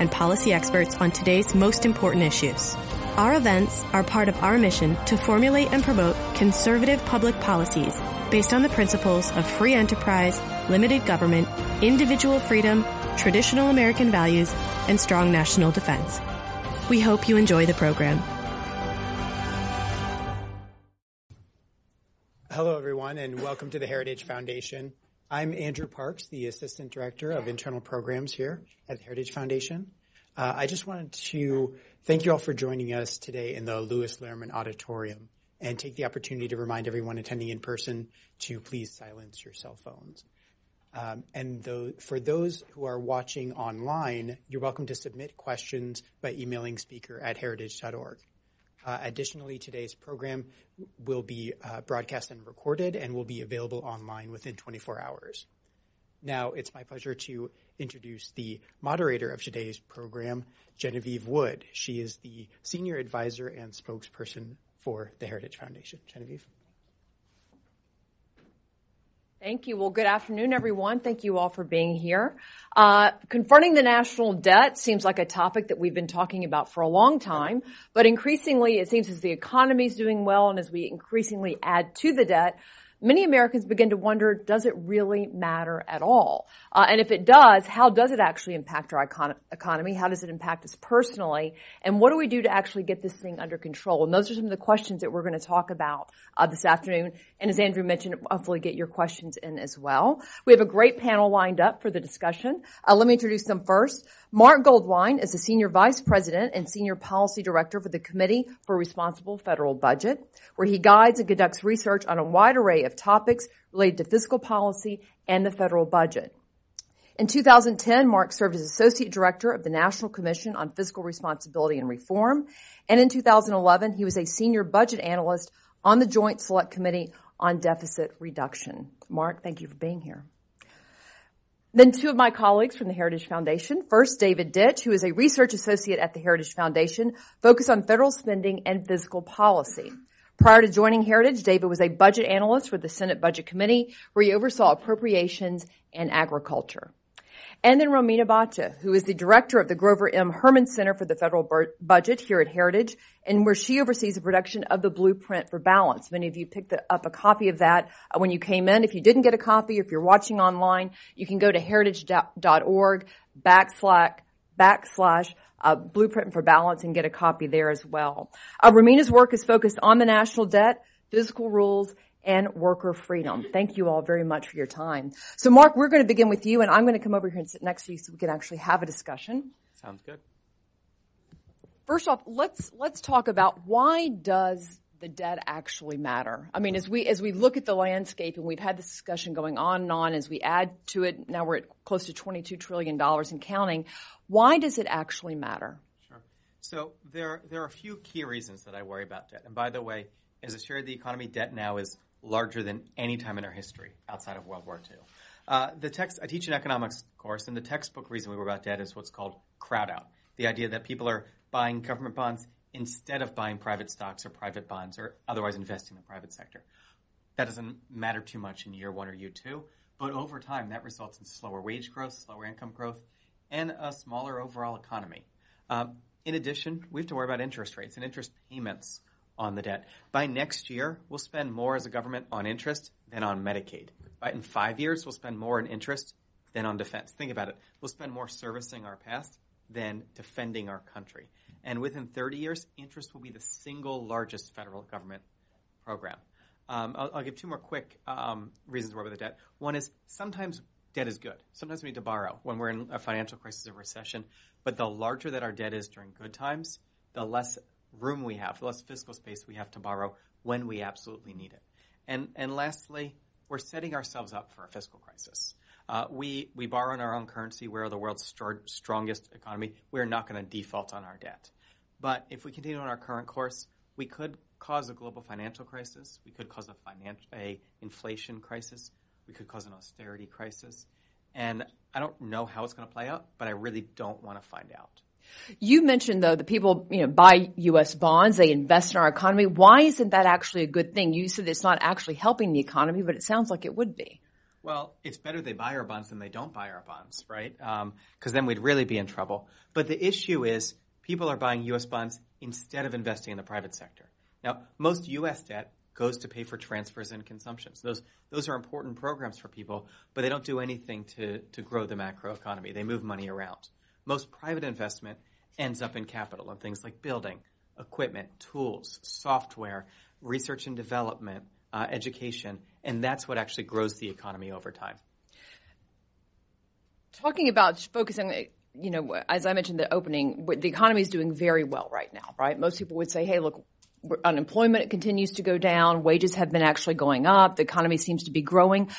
and policy experts on today's most important issues. Our events are part of our mission to formulate and promote conservative public policies based on the principles of free enterprise, limited government, individual freedom, traditional American values, and strong national defense. We hope you enjoy the program. Hello, everyone, and welcome to the Heritage Foundation. I'm Andrew Parks, the Assistant Director of Internal Programs here at the Heritage Foundation. Uh, I just wanted to thank you all for joining us today in the Lewis Lehrman Auditorium and take the opportunity to remind everyone attending in person to please silence your cell phones. Um, and for those who are watching online, you're welcome to submit questions by emailing speaker at heritage.org. Uh, additionally, today's program will be uh, broadcast and recorded and will be available online within 24 hours. Now, it's my pleasure to introduce the moderator of today's program, Genevieve Wood. She is the senior advisor and spokesperson for the Heritage Foundation. Genevieve. Thank you. Well, good afternoon, everyone. Thank you all for being here. Uh, confronting the national debt seems like a topic that we've been talking about for a long time, but increasingly it seems as the economy is doing well and as we increasingly add to the debt, many Americans begin to wonder, does it really matter at all? Uh, and if it does, how does it actually impact our econ- economy? How does it impact us personally? And what do we do to actually get this thing under control? And those are some of the questions that we're going to talk about uh, this afternoon. And as Andrew mentioned, hopefully get your questions in as well. We have a great panel lined up for the discussion. Uh, let me introduce them first. Mark Goldwein is the Senior Vice President and Senior Policy Director for the Committee for Responsible Federal Budget, where he guides and conducts research on a wide array of topics related to fiscal policy and the federal budget. In 2010, Mark served as Associate Director of the National Commission on Fiscal Responsibility and Reform. And in 2011, he was a Senior Budget Analyst on the Joint Select Committee on Deficit Reduction. Mark, thank you for being here. Then two of my colleagues from the Heritage Foundation. First, David Ditch, who is a research associate at the Heritage Foundation, focused on federal spending and fiscal policy. Prior to joining Heritage, David was a budget analyst for the Senate Budget Committee, where he oversaw appropriations and agriculture. And then Romina Boccia, who is the director of the Grover M. Hermann Center for the Federal Budget here at Heritage, and where she oversees the production of the Blueprint for Balance. Many of you picked up a copy of that uh, when you came in. If you didn't get a copy, if you're watching online, you can go to heritage.org backslash backslash uh, Blueprint for Balance and get a copy there as well. Uh, Romina's work is focused on the national debt, fiscal rules, and worker freedom. Thank you all very much for your time. So Mark, we're going to begin with you and I'm going to come over here and sit next to you so we can actually have a discussion. Sounds good. First off, let's, let's talk about why does the debt actually matter? I mean, as we, as we look at the landscape and we've had this discussion going on and on as we add to it, now we're at close to $22 trillion and counting. Why does it actually matter? Sure. So there, there are a few key reasons that I worry about debt. And by the way, as a share of the economy, debt now is larger than any time in our history outside of World War II. Uh, the text, I teach an economics course, and the textbook reason we were about debt is what's called crowd out. The idea that people are buying government bonds instead of buying private stocks or private bonds or otherwise investing in the private sector. That doesn't matter too much in year one or year two, but over time that results in slower wage growth, slower income growth, and a smaller overall economy. Um, in addition, we have to worry about interest rates and interest payments on the debt. By next year, we'll spend more as a government on interest than on Medicaid. By in five years, we'll spend more on interest than on defense. Think about it. We'll spend more servicing our past than defending our country. And within 30 years, interest will be the single largest federal government program. Um, I'll, I'll, give two more quick um, reasons why with the debt. One is sometimes debt is good. Sometimes we need to borrow when we're in a financial crisis or recession. But the larger that our debt is during good times, the less room we have, the less fiscal space we have to borrow when we absolutely need it. And, and lastly, we're setting ourselves up for a fiscal crisis. Uh, we we borrow in our own currency. We're the world's st- strongest economy. We're not going to default on our debt. But if we continue on our current course, we could cause a global financial crisis. We could cause a financial a inflation crisis. We could cause an austerity crisis. And I don't know how it's going to play out, but I really don't want to find out. You mentioned though that people, you know, buy U.S. bonds, they invest in our economy. Why isn't that actually a good thing? You said it's not actually helping the economy, but it sounds like it would be. Well, it's better they buy our bonds than they don't buy our bonds, right? Because um, then we'd really be in trouble. But the issue is people are buying U.S. bonds instead of investing in the private sector. Now, most U.S. debt goes to pay for transfers and consumptions. Those those are important programs for people, but they don't do anything to to grow the macro economy. They move money around. Most private investment ends up in capital and things like building, equipment, tools, software, research and development, uh, education, and that's what actually grows the economy over time. Talking about focusing, you know, as I mentioned the opening, the economy is doing very well right now, right? Most people would say, hey, look, unemployment continues to go down, wages have been actually going up, the economy seems to be growing.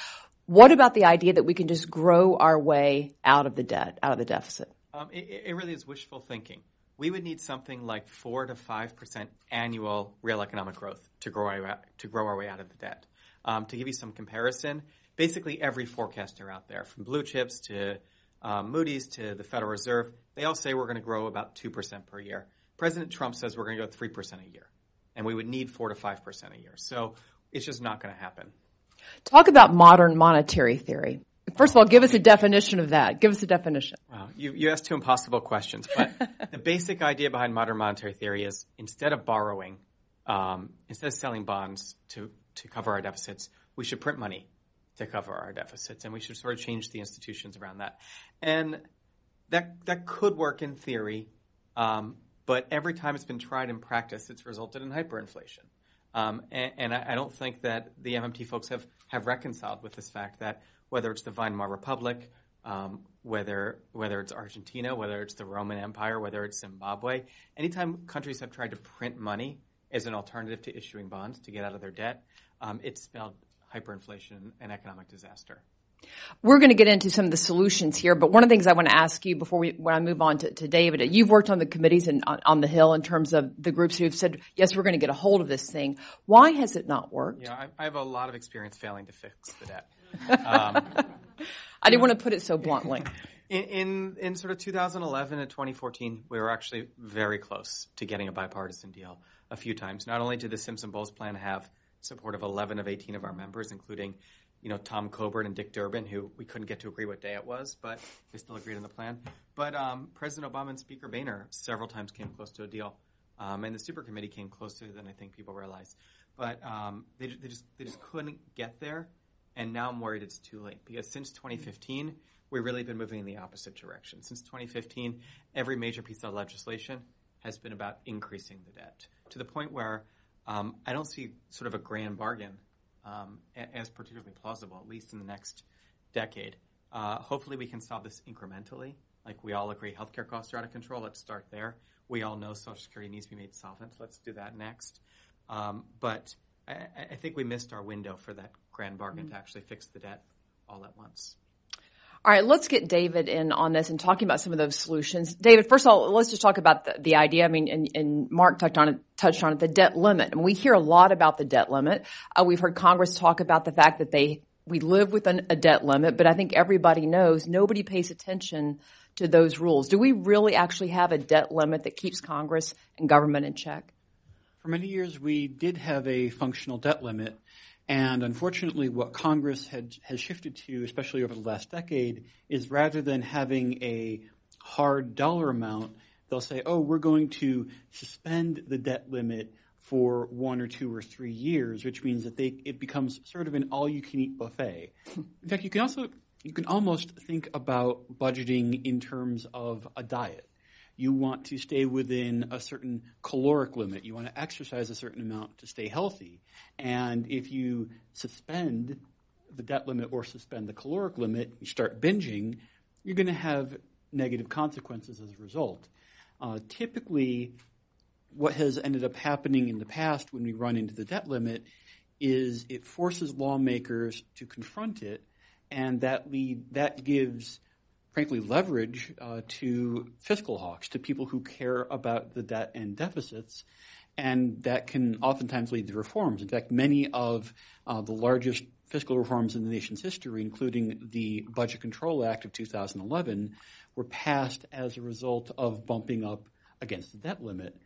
What about the idea that we can just grow our way out of the debt, out of the deficit? Um, it, it really is wishful thinking we would need something like four to five percent annual real economic growth to grow our, to grow our way out of the debt. Um, to give you some comparison, basically every forecaster out there, from blue chips to um, Moody's to the Federal Reserve, they all say we're going to grow about two percent per year. President Trump says we're going to go three percent a year, and we would need four to five percent a year. So it's just not going to happen. Talk about modern monetary theory. First of all, give us a definition of that. Give us a definition. Well, you, you asked two impossible questions, but the basic idea behind modern monetary theory is instead of borrowing, um, instead of selling bonds to, to cover our deficits, we should print money to cover our deficits, and we should sort of change the institutions around that. And that that could work in theory, um, but every time it's been tried in practice, it's resulted in hyperinflation. Um, and, and I, I, don't think that the MMT folks have, have reconciled with this fact that whether it's the Weimar Republic, um, whether whether it's Argentina, whether it's the Roman Empire, whether it's Zimbabwe. Anytime countries have tried to print money as an alternative to issuing bonds to get out of their debt, um, it's spelled hyperinflation and economic disaster. We're going to get into some of the solutions here, but one of the things I want to ask you before we, when I move on to, to David, you've worked on the committees and on, on, the Hill in terms of the groups who've said, yes, we're going to get a hold of this thing. Why has it not worked? Yeah, I, I have a lot of experience failing to fix the debt. Um, I didn't want to put it so bluntly. In, in, in sort of 2011 and 2014, we were actually very close to getting a bipartisan deal a few times. Not only did the Simpson Bowles plan have support of 11 of 18 of our members, including you know Tom Coburn and Dick Durbin, who we couldn't get to agree what day it was, but they still agreed on the plan. But um, President Obama and Speaker Boehner several times came close to a deal, um, and the Super Committee came closer than I think people realize. But um, they, they just they just couldn't get there and now I'm worried it's too late because since 2015, we've really been moving in the opposite direction. Since 2015, every major piece of legislation has been about increasing the debt to the point where um, I don't see sort of a grand bargain um, as particularly plausible, at least in the next decade. Uh, hopefully, we can solve this incrementally. Like we all agree, healthcare costs are out of control. Let's start there. We all know Social Security needs to be made solvent. Let's do that next. Um, but I, I, think we missed our window for that grand bargain mm-hmm. to actually fix the debt all at once. All right, let's get David in on this and talking about some of those solutions. David, first of all, let's just talk about the, the idea. I mean, and, and, Mark touched on it, touched on it, the debt limit. And we hear a lot about the debt limit. Uh, we've heard Congress talk about the fact that they, we live with an, a debt limit, but I think everybody knows nobody pays attention to those rules. Do we really actually have a debt limit that keeps Congress and government in check? For many years, we did have a functional debt limit. And unfortunately, what Congress had, has shifted to, especially over the last decade, is rather than having a hard dollar amount, they'll say, oh, we're going to suspend the debt limit for one or two or three years, which means that they, it becomes sort of an all-you-can-eat buffet. In fact, you can also you can almost think about budgeting in terms of a diet you want to stay within a certain caloric limit. You want to exercise a certain amount to stay healthy. And if you suspend the debt limit or suspend the caloric limit, you start binging, you're going to have negative consequences as a result. Uh, typically, what has ended up happening in the past when we run into the debt limit is it forces lawmakers to confront it, and that lead that gives, frankly, leverage uh, to fiscal hawks, to people who care about the debt and deficits, and that can oftentimes lead to reforms. In fact, many of uh, the largest fiscal reforms in the nation's history, including the Budget Control Act of 2011, were passed as a result of bumping up against the debt limit.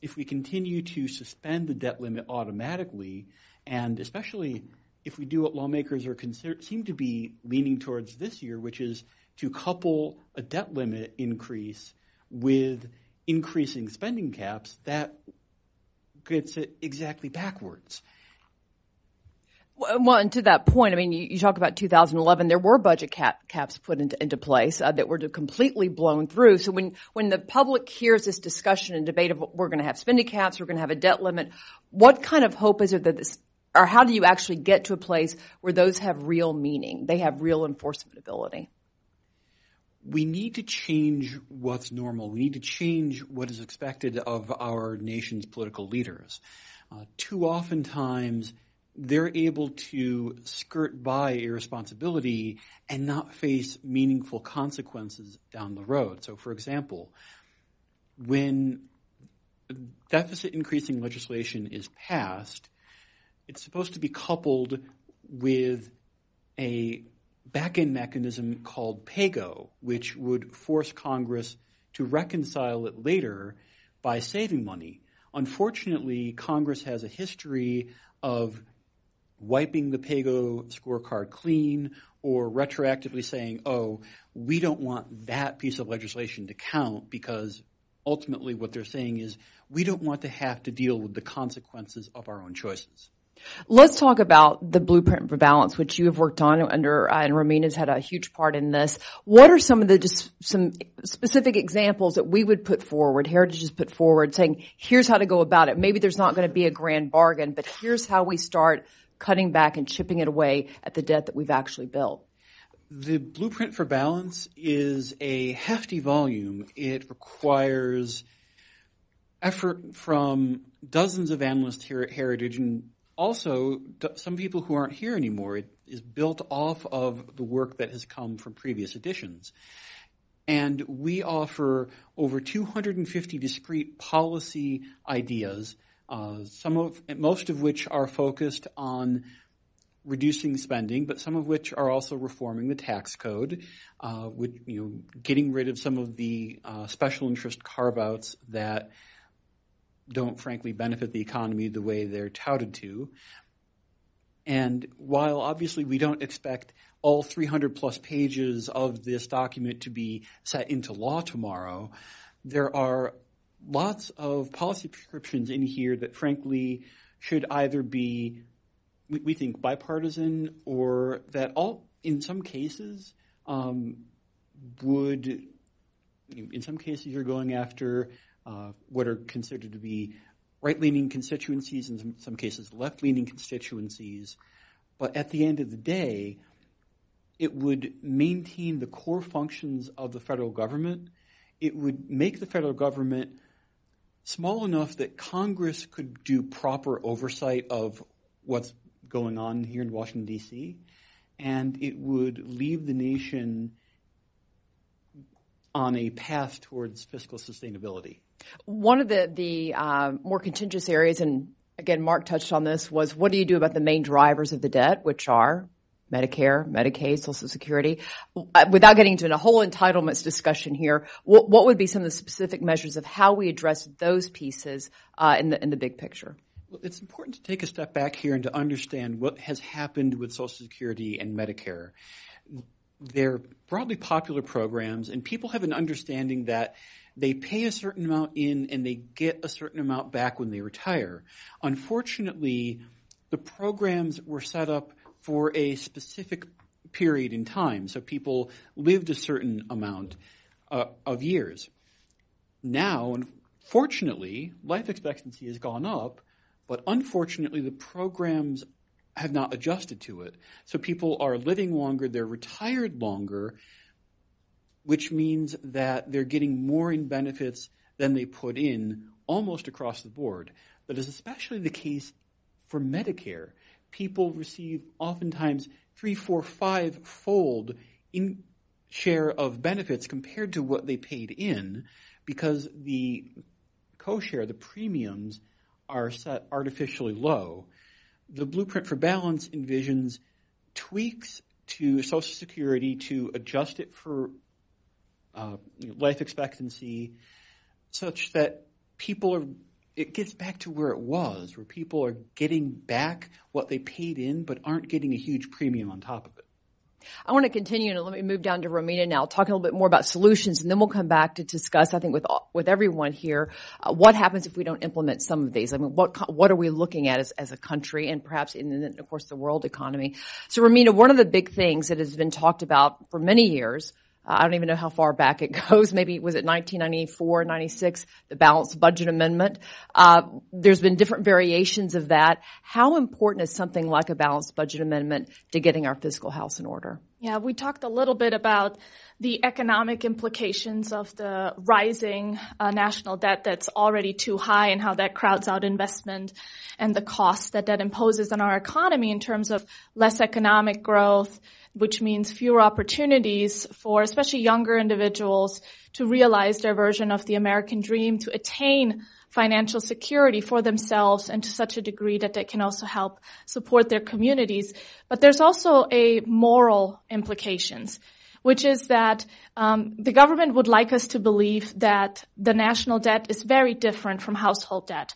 If we continue to suspend the debt limit automatically, and especially if we do what lawmakers are consider- seem to be leaning towards this year, which is to couple a debt limit increase with increasing spending caps, that gets it exactly backwards. Well, and to that point, I mean, you, you talk about 2011. There were budget cap, caps put into, into place uh, that were completely blown through. So when when the public hears this discussion and debate of we're going to have spending caps, we're going to have a debt limit, what kind of hope is there that this, or how do you actually get to a place where those have real meaning? They have real enforcement ability. We need to change what's normal. We need to change what is expected of our nation's political leaders. Uh, too often times they're able to skirt by irresponsibility and not face meaningful consequences down the road. So, for example, when deficit increasing legislation is passed, it's supposed to be coupled with a back end mechanism called PAYGO, which would force Congress to reconcile it later by saving money. Unfortunately, Congress has a history of wiping the PAYGO scorecard clean or retroactively saying, oh, we don't want that piece of legislation to count because ultimately what they're saying is we don't want to have to deal with the consequences of our own choices. Let's talk about the blueprint for balance, which you have worked on under, uh, and Romina's had a huge part in this. What are some of the just some specific examples that we would put forward, Heritage has put forward, saying here's how to go about it. Maybe there's not going to be a grand bargain, but here's how we start cutting back and chipping it away at the debt that we've actually built? The Blueprint for Balance is a hefty volume. It requires effort from dozens of analysts here at Heritage and also some people who aren't here anymore. It is built off of the work that has come from previous editions. And we offer over 250 discrete policy ideas uh, some of most of which are focused on reducing spending, but some of which are also reforming the tax code, uh, with you know getting rid of some of the uh, special interest carve outs that don't frankly benefit the economy the way they're touted to. And while obviously we don't expect all 300 plus pages of this document to be set into law tomorrow, there are lots of policy prescriptions in here that frankly should either be, we, think, bipartisan or that all, in some cases, um, would, in some cases, you're going after uh, what are considered to be right-leaning constituencies, in some, some cases left-leaning constituencies. But at the end of the day, it would maintain the core functions of the federal government. It would make the federal government small enough that Congress could do proper oversight of what's going on here in Washington, D.C., and it would leave the nation on a path towards fiscal sustainability. One of the, the uh, more contentious areas, and again, Mark touched on this, was what do you do about the main drivers of the debt, which are Medicare, Medicaid, Social Security. Uh, without getting into a whole entitlements discussion here, what, what, would be some of the specific measures of how we address those pieces uh, in the in the big picture? Well, it's important to take a step back here and to understand what has happened with Social Security and Medicare. They're broadly popular programs, and people have an understanding that they pay a certain amount in and they get a certain amount back when they retire. Unfortunately, the programs were set up for a specific period in time. So people lived a certain amount uh, of years. Now, unfortunately, life expectancy has gone up, but unfortunately, the programs have not adjusted to it. So people are living longer, they're retired longer, which means that they're getting more in benefits than they put in almost across the board. That is especially the case for Medicare people receive oftentimes three, four, five fold in share of benefits compared to what they paid in because the co-share, the premiums are set artificially low. The blueprint for balance envisions tweaks to Social Security to adjust it for uh, life expectancy such that people are it gets back to where it was, where people are getting back what they paid in, but aren't getting a huge premium on top of it. I want to continue and let me move down to Romina now, talking a little bit more about solutions, and then we'll come back to discuss, I think, with with everyone here, uh, what happens if we don't implement some of these. I mean, what what are we looking at as, as a country, and perhaps in, of course, the world economy. So, Romina, one of the big things that has been talked about for many years I don't even know how far back it goes. Maybe was it 1994, 96, the balanced budget amendment. Uh, there's been different variations of that. How important is something like a balanced budget amendment to getting our fiscal house in order? Yeah, we talked a little bit about the economic implications of the rising uh, national debt that's already too high and how that crowds out investment and the cost that that imposes on our economy in terms of less economic growth, which means fewer opportunities for especially younger individuals to realize their version of the American dream, to attain financial security for themselves and to such a degree that they can also help support their communities. But there's also a moral implications which is that um, the government would like us to believe that the national debt is very different from household debt.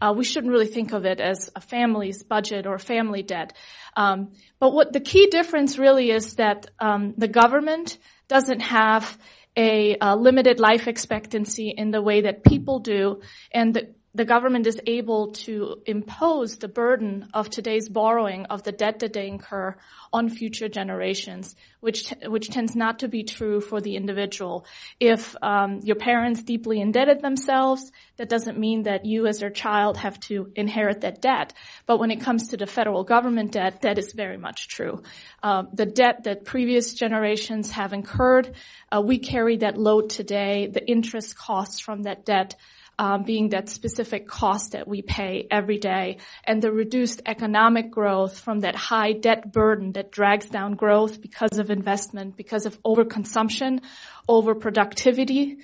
Uh, we shouldn't really think of it as a family's budget or family debt. Um, but what the key difference really is that um, the government doesn't have a, a, limited life expectancy in the way that people do, and the, the government is able to impose the burden of today's borrowing of the debt that they incur on future generations, which t- which tends not to be true for the individual. If um, your parents deeply indebted themselves, that doesn't mean that you as their child have to inherit that debt. But when it comes to the federal government debt, that is very much true. Uh, the debt that previous generations have incurred, uh, we carry that load today. The interest costs from that debt um, being that specific cost that we pay every day and the reduced economic growth from that high debt burden that drags down growth because of investment, because of overconsumption, overproductivity,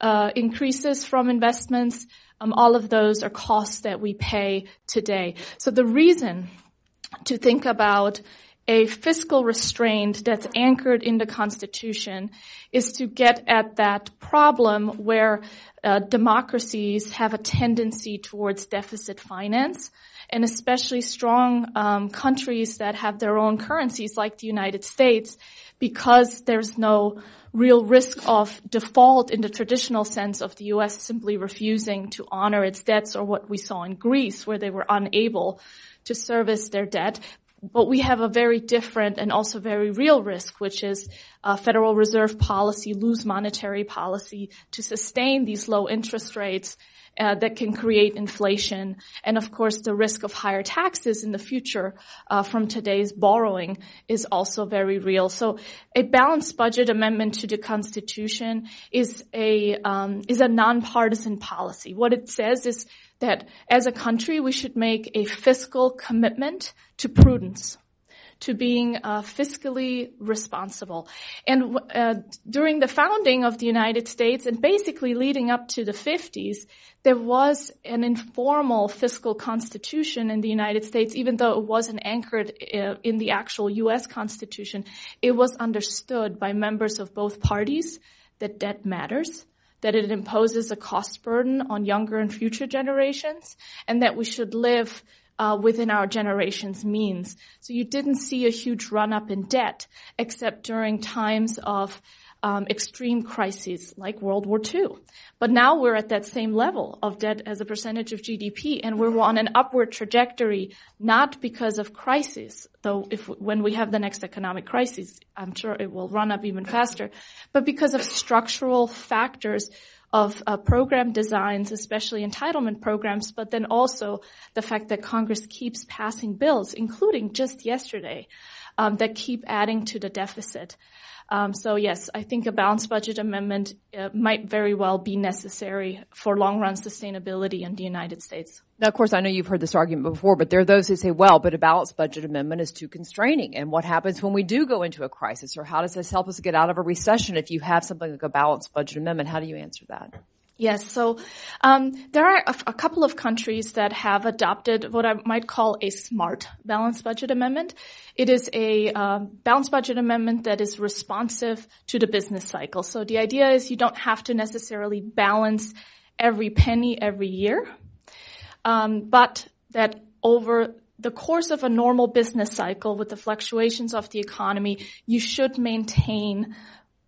uh, increases from investments. Um, all of those are costs that we pay today. So the reason to think about a fiscal restraint that's anchored in the Constitution is to get at that problem where uh, democracies have a tendency towards deficit finance, and especially strong um, countries that have their own currencies, like the United States, because there's no real risk of default in the traditional sense of the U.S. simply refusing to honor its debts, or what we saw in Greece, where they were unable to service their debt. But we have a very different and also very real risk, which is Federal Reserve policy, loose monetary policy to sustain these low interest rates uh, that can create inflation, and of course the risk of higher taxes in the future uh, from today's borrowing is also very real. So, a balanced budget amendment to the Constitution is a um, is a nonpartisan policy. What it says is that as a country we should make a fiscal commitment to prudence to being uh, fiscally responsible. And uh, during the founding of the United States and basically leading up to the 50s, there was an informal fiscal constitution in the United States, even though it wasn't anchored uh, in the actual U.S. Constitution. It was understood by members of both parties that debt matters that it imposes a cost burden on younger and future generations, and that we should live uh, within our generation's means. So you didn't see a huge run up in debt except during times of um, extreme crises like World War II. But now we're at that same level of debt as a percentage of GDP, and we're on an upward trajectory, not because of crisis, though if when we have the next economic crisis, I'm sure it will run up even faster, but because of structural factors of uh, program designs, especially entitlement programs, but then also the fact that Congress keeps passing bills, including just yesterday, um, that keep adding to the deficit. Um, so yes, I think a balanced budget amendment uh, might very well be necessary for long run sustainability in the United States. Now, of course, I know you've heard this argument before, but there are those who say, well, but a balanced budget amendment is too constraining. And what happens when we do go into a crisis? Or how does this help us get out of a recession if you have something like a balanced budget amendment? How do you answer that? Yes, so um, there are a, a, couple of countries that have adopted what I might call a smart balanced budget amendment. It is a uh, balanced budget amendment that is responsive to the business cycle. So the idea is you don't have to necessarily balance every penny every year, um, but that over the course of a normal business cycle with the fluctuations of the economy, you should maintain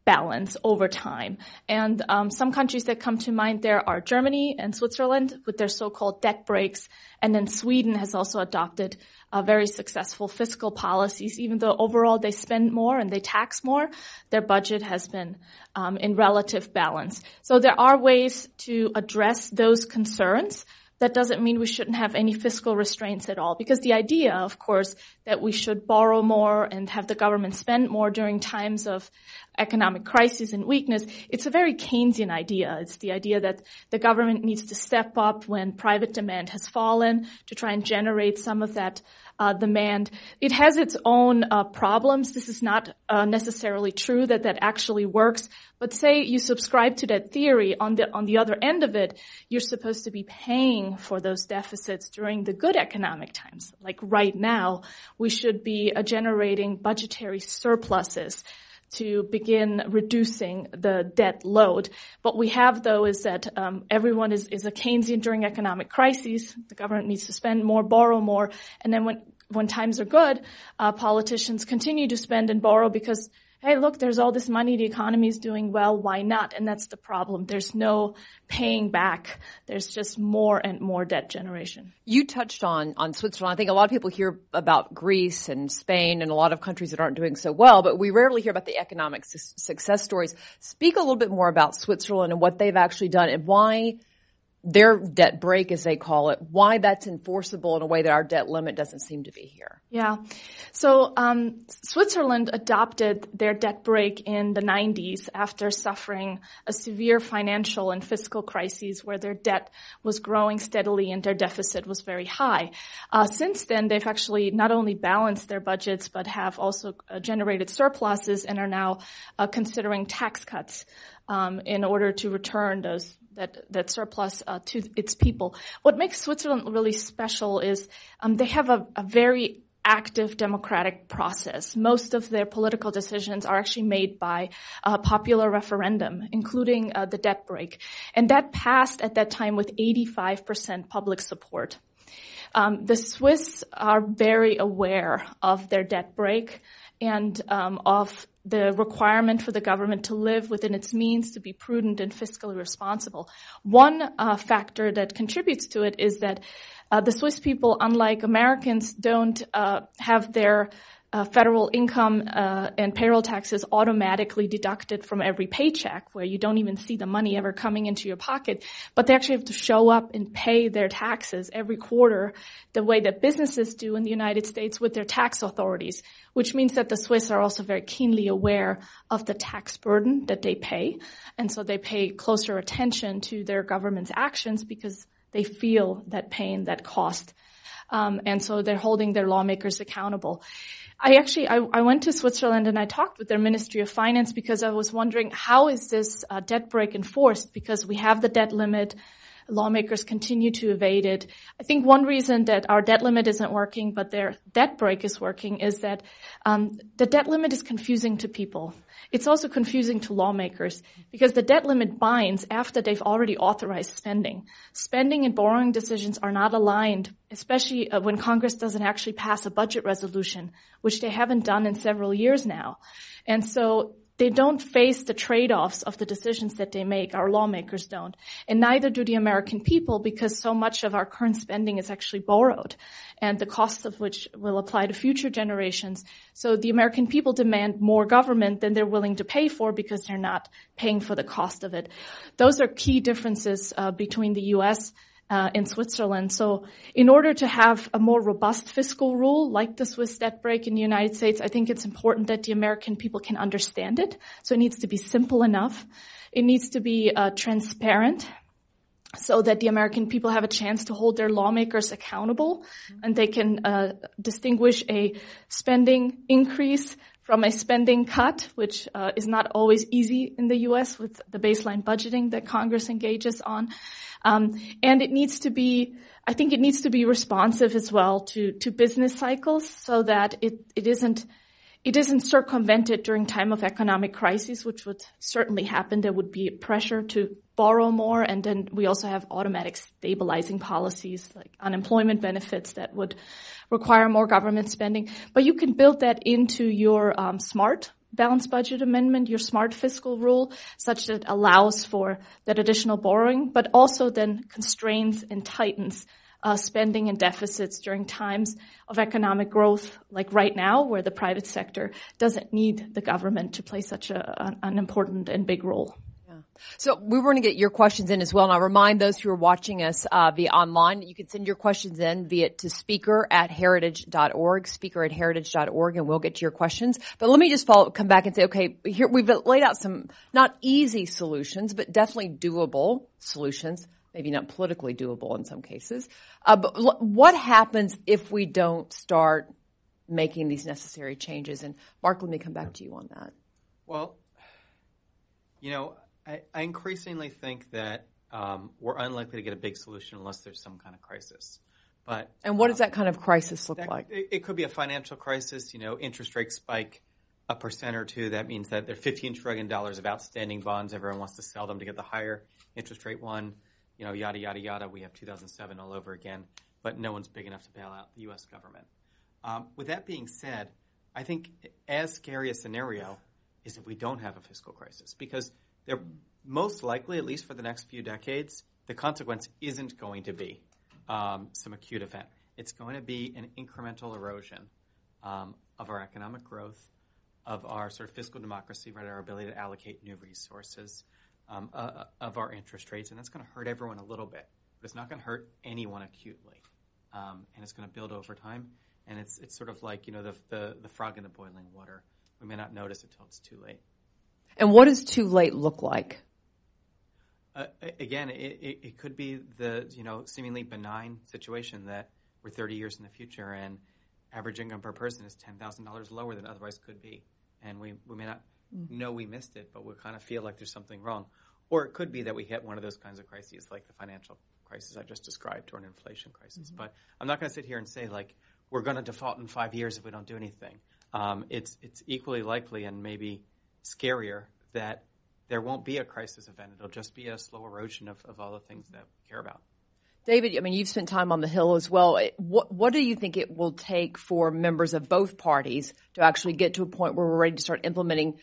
balance over time. And um, some countries that come to mind there are Germany and Switzerland with their so-called debt brakes, and then Sweden has also adopted uh, very successful fiscal policies. Even though overall they spend more and they tax more, their budget has been um, in relative balance. So there are ways to address those concerns that doesn't mean we shouldn't have any fiscal restraints at all. Because the idea, of course, that we should borrow more and have the government spend more during times of economic crisis and weakness, it's a very Keynesian idea. It's the idea that the government needs to step up when private demand has fallen to try and generate some of that uh, demand. It has its own uh, problems. This is not uh, necessarily true that that actually works. But say you subscribe to that theory, on the on the other end of it, you're supposed to be paying for those deficits during the good economic times. Like right now, we should be uh, generating budgetary surpluses to begin reducing the debt load. What we have though is that um, everyone is, is a Keynesian during economic crises. The government needs to spend more, borrow more, and then when when times are good, uh, politicians continue to spend and borrow because hey, look, there's all this money, the economy is doing well, why not? And that's the problem. There's no paying back. There's just more and more debt generation. You touched on, on Switzerland. I think a lot of people hear about Greece and Spain and a lot of countries that aren't doing so well, but we rarely hear about the economic su- success stories. Speak a little bit more about Switzerland and what they've actually done and why their debt brake, as they call it, why that's enforceable in a way that our debt limit doesn't seem to be here. Yeah. So um, Switzerland adopted their debt brake in the 90s after suffering a severe financial and fiscal crisis where their debt was growing steadily and their deficit was very high. Uh, since then, they've actually not only balanced their budgets but have also uh, generated surpluses and are now uh, considering tax cuts um, in order to return those that that surplus uh, to its people. What makes Switzerland really special is um, they have a, a, very active democratic process. Most of their political decisions are actually made by a popular referendum, including uh, the debt brake, and that passed at that time with 85% public support. Um, the Swiss are very aware of their debt brake and um, of the requirement for the government to live within its means to be prudent and fiscally responsible. One uh, factor that contributes to it is that uh, the Swiss people, unlike Americans, don't uh, have their uh, federal income uh, and payroll taxes automatically deducted from every paycheck where you don't even see the money ever coming into your pocket, but they actually have to show up and pay their taxes every quarter the way that businesses do in the United States with their tax authorities, which means that the Swiss are also very keenly aware of the tax burden that they pay. And so they pay closer attention to their government's actions because they feel that pain, that cost. Um, and so they're holding their lawmakers accountable. I actually, I, I, went to Switzerland and I talked with their Ministry of Finance because I was wondering how is this uh, debt brake enforced? Because we have the debt limit, lawmakers continue to evade it. I think one reason that our debt limit isn't working, but their debt brake is working, is that um, the debt limit is confusing to people. It's also confusing to lawmakers because the debt limit binds after they've already authorized spending. Spending and borrowing decisions are not aligned, especially uh, when Congress doesn't actually pass a budget resolution, which they haven't done in several years now. And so they don't face the trade-offs of the decisions that they make. Our lawmakers don't. And neither do the American people because so much of our current spending is actually borrowed and the cost of which will apply to future generations. So the American people demand more government than they're willing to pay for because they're not paying for the cost of it. Those are key differences uh, between the U.S uh, in Switzerland. So in order to have a more robust fiscal rule like the Swiss debt brake in the United States, I think it's important that the American people can understand it. So it needs to be simple enough. It needs to be uh, transparent so that the American people have a chance to hold their lawmakers accountable and they can uh, distinguish a spending increase from a spending cut, which uh, is not always easy in the U.S. with the baseline budgeting that Congress engages on. Um, and it needs to be, I think it needs to be responsive as well to, to business cycles so that it, it isn't it isn't circumvented during time of economic crisis, which would certainly happen. There would be pressure to borrow more, and then we also have automatic stabilizing policies like unemployment benefits that would require more government spending. But you can build that into your um, smart balanced budget amendment, your smart fiscal rule, such that it allows for that additional borrowing, but also then constrains and tightens uh, spending and deficits during times of economic growth, like right now, where the private sector doesn't need the government to play such a, an important and big role. So we want to get your questions in as well. And I'll remind those who are watching us uh, via online, you can send your questions in via to speaker at heritage.org, speaker at heritage.org, and we'll get to your questions. But let me just follow, come back and say, okay, here we've laid out some not easy solutions, but definitely doable solutions maybe not politically doable in some cases. Uh, but what happens if we don't start making these necessary changes? And Mark, let me come back to you on that. Well, you know, I, I increasingly think that um, we're unlikely to get a big solution unless there's some kind of crisis. But and what does um, that kind of crisis look that, like? It, it, could be a financial crisis. You know, interest rates spike a percent or two. That means that there are 15 trillion dollars of outstanding bonds. Everyone wants to sell them to get the higher interest rate one you know, yada, yada, yada. We have 2007 all over again, but no one's big enough to bail out the U.S. government. Um, with that being said, I think as scary a scenario is if we don't have a fiscal crisis because they're most likely, at least for the next few decades, the consequence isn't going to be um, some acute event. It's going to be an incremental erosion um, of our economic growth, of our sort of fiscal democracy, right, our ability to allocate new resources, um, uh, uh, of our interest rates, and that's going to hurt everyone a little bit, but it's not going to hurt anyone acutely, um, and it's going to build over time. And it's it's sort of like you know the, the the frog in the boiling water. We may not notice it till it's too late. And what does too late look like? Uh, again, it, it, it, could be the you know seemingly benign situation that we're 30 years in the future and average income per person is $10,000 lower than otherwise could be, and we, we may not mm-hmm. know we missed it, but we kind of feel like there's something wrong. Or it could be that we hit one of those kinds of crises, like the financial crisis I just described, or an inflation crisis. Mm-hmm. But I'm not going to sit here and say like we're going to default in five years if we don't do anything. Um, it's it's equally likely and maybe scarier that there won't be a crisis event. It'll just be a slow erosion of, of all the things that we care about. David, I mean, you've spent time on the Hill as well. What, what do you think it will take for members of both parties to actually get to a point where we're ready to start implementing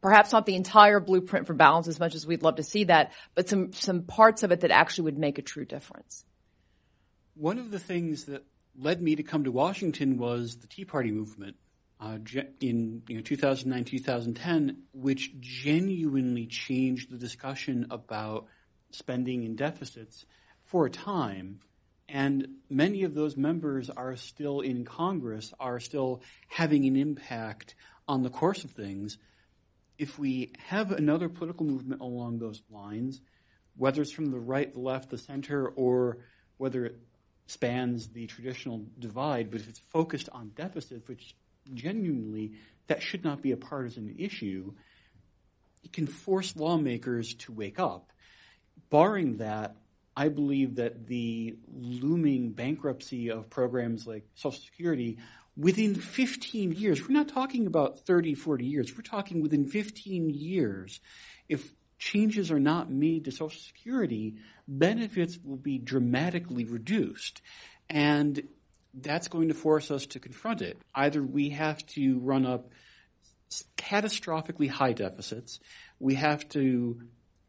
perhaps not the entire blueprint for balance as much as we'd love to see that, but some, some parts of it that actually would make a true difference. One of the things that led me to come to Washington was the Tea Party movement uh, in you know, 2009, 2010, which genuinely changed the discussion about spending and deficits for a time. And many of those members are still in Congress, are still having an impact on the course of things if we have another political movement along those lines, whether it's from the right, the left, the center, or whether it spans the traditional divide, but if it's focused on deficits, which genuinely that should not be a partisan issue, it can force lawmakers to wake up. Barring that, I believe that the looming bankruptcy of programs like Social Security within 15 years, we're not talking about 30, 40 years, we're talking within 15 years, if changes are not made to Social Security, benefits will be dramatically reduced. And that's going to force us to confront it. Either we have to run up catastrophically high deficits, we have to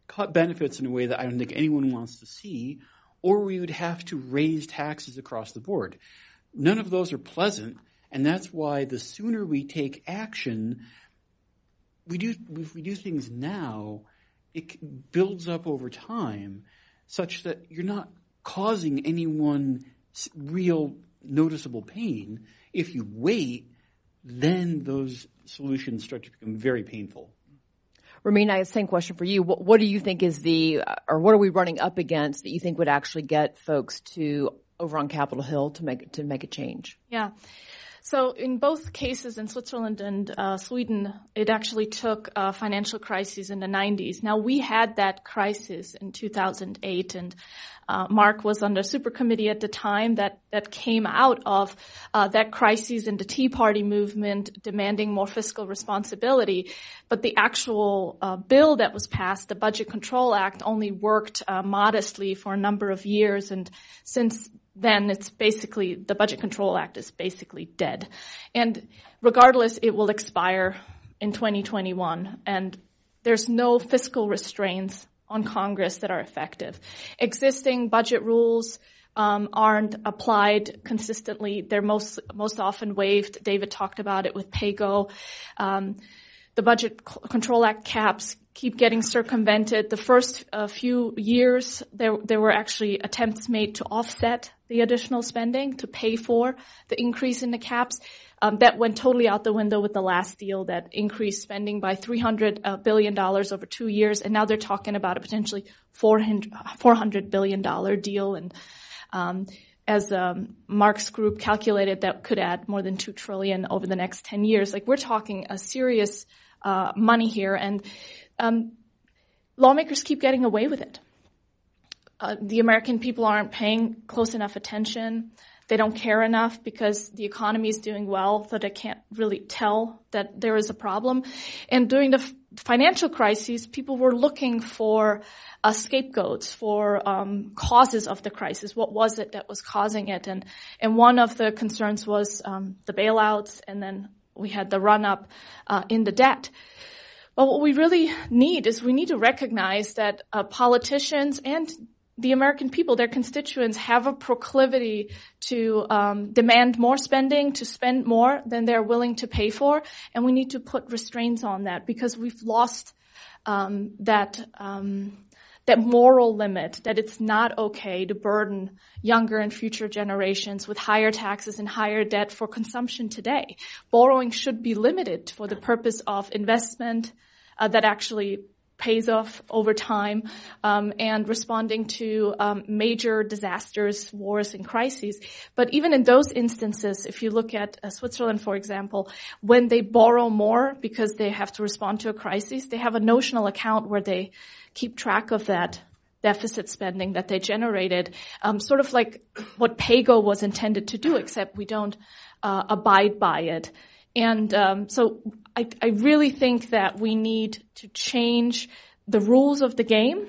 cut benefits in a way that I don't think anyone wants to see, or we would have to raise taxes across the board. None of those are pleasant, and that's why the sooner we take action, we do, if we do things now, it builds up over time such that you're not causing anyone real noticeable pain. If you wait, then those solutions start to become very painful. Romina, same question for you. What, what, do you think is the, uh, or what are we running up against that you think would actually get folks to over on Capitol Hill to make to make a change? Yeah. So in both cases, in Switzerland and uh, Sweden, it actually took a financial crisis in the 90s. Now we had that crisis in 2008, and uh, Mark was on the super committee at the time that that came out of uh, that crisis and the Tea Party movement demanding more fiscal responsibility. But the actual uh, bill that was passed, the Budget Control Act, only worked uh, modestly for a number of years, and since then it's basically, the Budget Control Act is basically dead. And regardless, it will expire in 2021 and there's no fiscal restraints on Congress that are effective. Existing budget rules um, aren't applied consistently. They're most most often waived. David talked about it with PAYGO. Um, the Budget Control Act caps keep getting circumvented. The first uh, few years, there there were actually attempts made to offset the additional spending to pay for the increase in the caps. Um, that went totally out the window with the last deal that increased spending by 300 uh, billion dollars over two years, and now they're talking about a potentially $400, $400 billion deal. And um, as um, Mark's group calculated, that could add more than two trillion over the next 10 years. Like we're talking a serious uh, money here, and um, lawmakers keep getting away with it. Uh, the American people aren't paying close enough attention. They don't care enough because the economy is doing well, so they can't really tell that there is a problem. And during the f- financial crisis, people were looking for uh, scapegoats for um, causes of the crisis. What was it that was causing it? And and one of the concerns was um, the bailouts, and then we had the run up uh, in the debt. But what we really need is we need to recognize that uh, politicians and the American people, their constituents, have a proclivity to um, demand more spending, to spend more than they're willing to pay for, and we need to put restraints on that because we've lost um, that um, that moral limit that it's not okay to burden younger and future generations with higher taxes and higher debt for consumption today. Borrowing should be limited for the purpose of investment uh, that actually pays off over time um, and responding to um, major disasters, wars, and crises. But even in those instances, if you look at uh, Switzerland, for example, when they borrow more because they have to respond to a crisis, they have a notional account where they keep track of that deficit spending that they generated, um, sort of like what PAYGO was intended to do, except we don't uh, abide by it. And um, so I, I really think that we need to change the rules of the game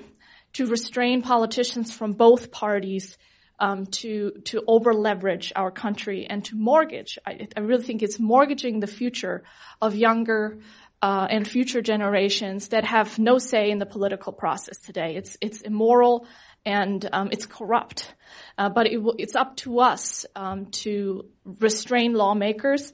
to restrain politicians from both parties um, to to over leverage our country and to mortgage. I, I, really think it's mortgaging the future of younger uh, and future generations that have no say in the political process today. It's it's immoral and um, it's corrupt. Uh, but it it's up to us um, to restrain lawmakers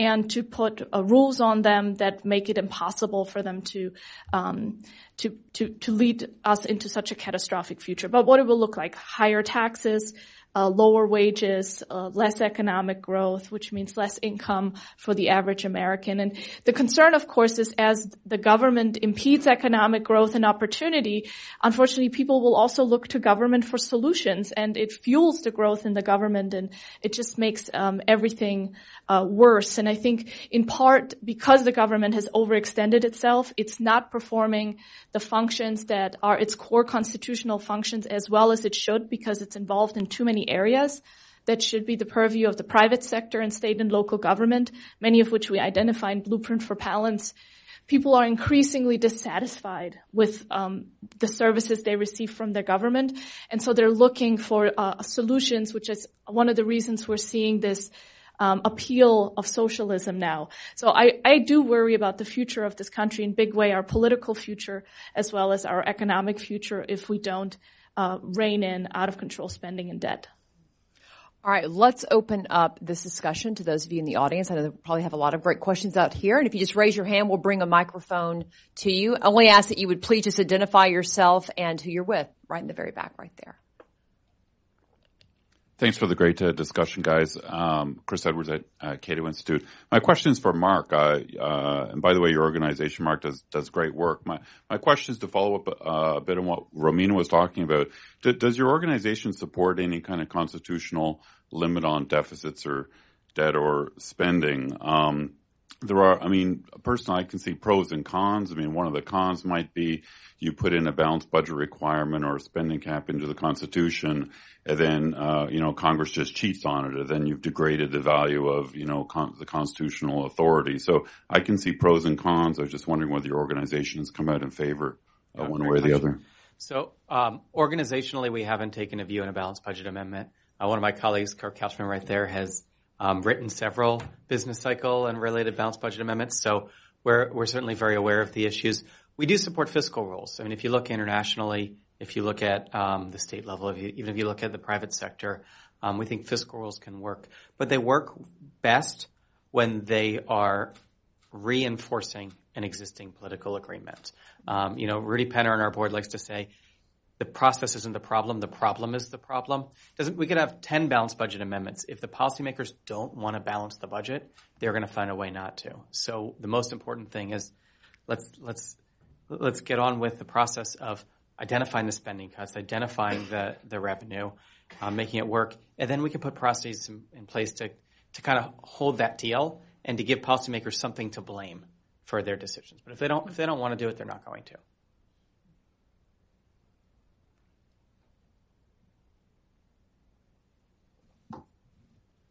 and to put uh, rules on them that make it impossible for them to, um, to, to, to lead us into such a catastrophic future. But what it will look like, higher taxes, uh, lower wages, uh, less economic growth, which means less income for the average American. And the concern, of course, is as the government impedes economic growth and opportunity, unfortunately, people will also look to government for solutions, and it fuels the growth in the government, and it just makes um, everything uh, worse. And I think, in part, because the government has overextended itself, it's not performing the functions that are its core constitutional functions as well as it should, because it's involved in too many many areas that should be the purview of the private sector and state and local government, many of which we identify in Blueprint for Balance. People are increasingly dissatisfied with um, the services they receive from their government, and so they're looking for uh, solutions, which is one of the reasons we're seeing this um, appeal of socialism now. So I, I do worry about the future of this country in big way, our political future as well as our economic future if we don't uh, rein in out of control spending and debt. All right, let's open up this discussion to those of you in the audience. I know they probably have a lot of great questions out here. And if you just raise your hand, we'll bring a microphone to you. I only ask that you would please just identify yourself and who you're with, right in the very back right there. Thanks for the great uh, discussion, guys. Um, Chris Edwards at uh, Cato Institute. My question is for Mark. Uh, and by the way, your organization, Mark, does does great work. My my question is to follow up uh, a bit on what Romina was talking about. D- does your organization support any kind of constitutional limit on deficits or debt or spending? Um, there are, I mean, personally, I can see pros and cons. I mean, one of the cons might be you put in a balanced budget requirement or a spending cap into the Constitution, and then, uh, you know, Congress just cheats on it, and then you've degraded the value of, you know, con- the constitutional authority. So I can see pros and cons. I was just wondering whether your organization has come out in favor uh, one way or the other. So, um, organizationally, we haven't taken a view on a balanced budget amendment. Uh, one of my colleagues, Kurt Couchman, right there, has um, written several business cycle and related balanced budget amendments. So we're, we're certainly very aware of the issues. We do support fiscal rules. I mean, if you look internationally, if you look at um, the state level, if you, even if you look at the private sector, um, we think fiscal rules can work. But they work best when they are reinforcing an existing political agreement. Um, you know, Rudy Penner on our board likes to say, the process isn't the problem. The problem is the problem. Doesn't we could have ten balanced budget amendments if the policymakers don't want to balance the budget, they're going to find a way not to. So the most important thing is let's let's let's get on with the process of identifying the spending cuts, identifying the the revenue, uh, making it work, and then we can put processes in, in place to to kind of hold that deal and to give policymakers something to blame for their decisions. But if they don't if they don't want to do it, they're not going to.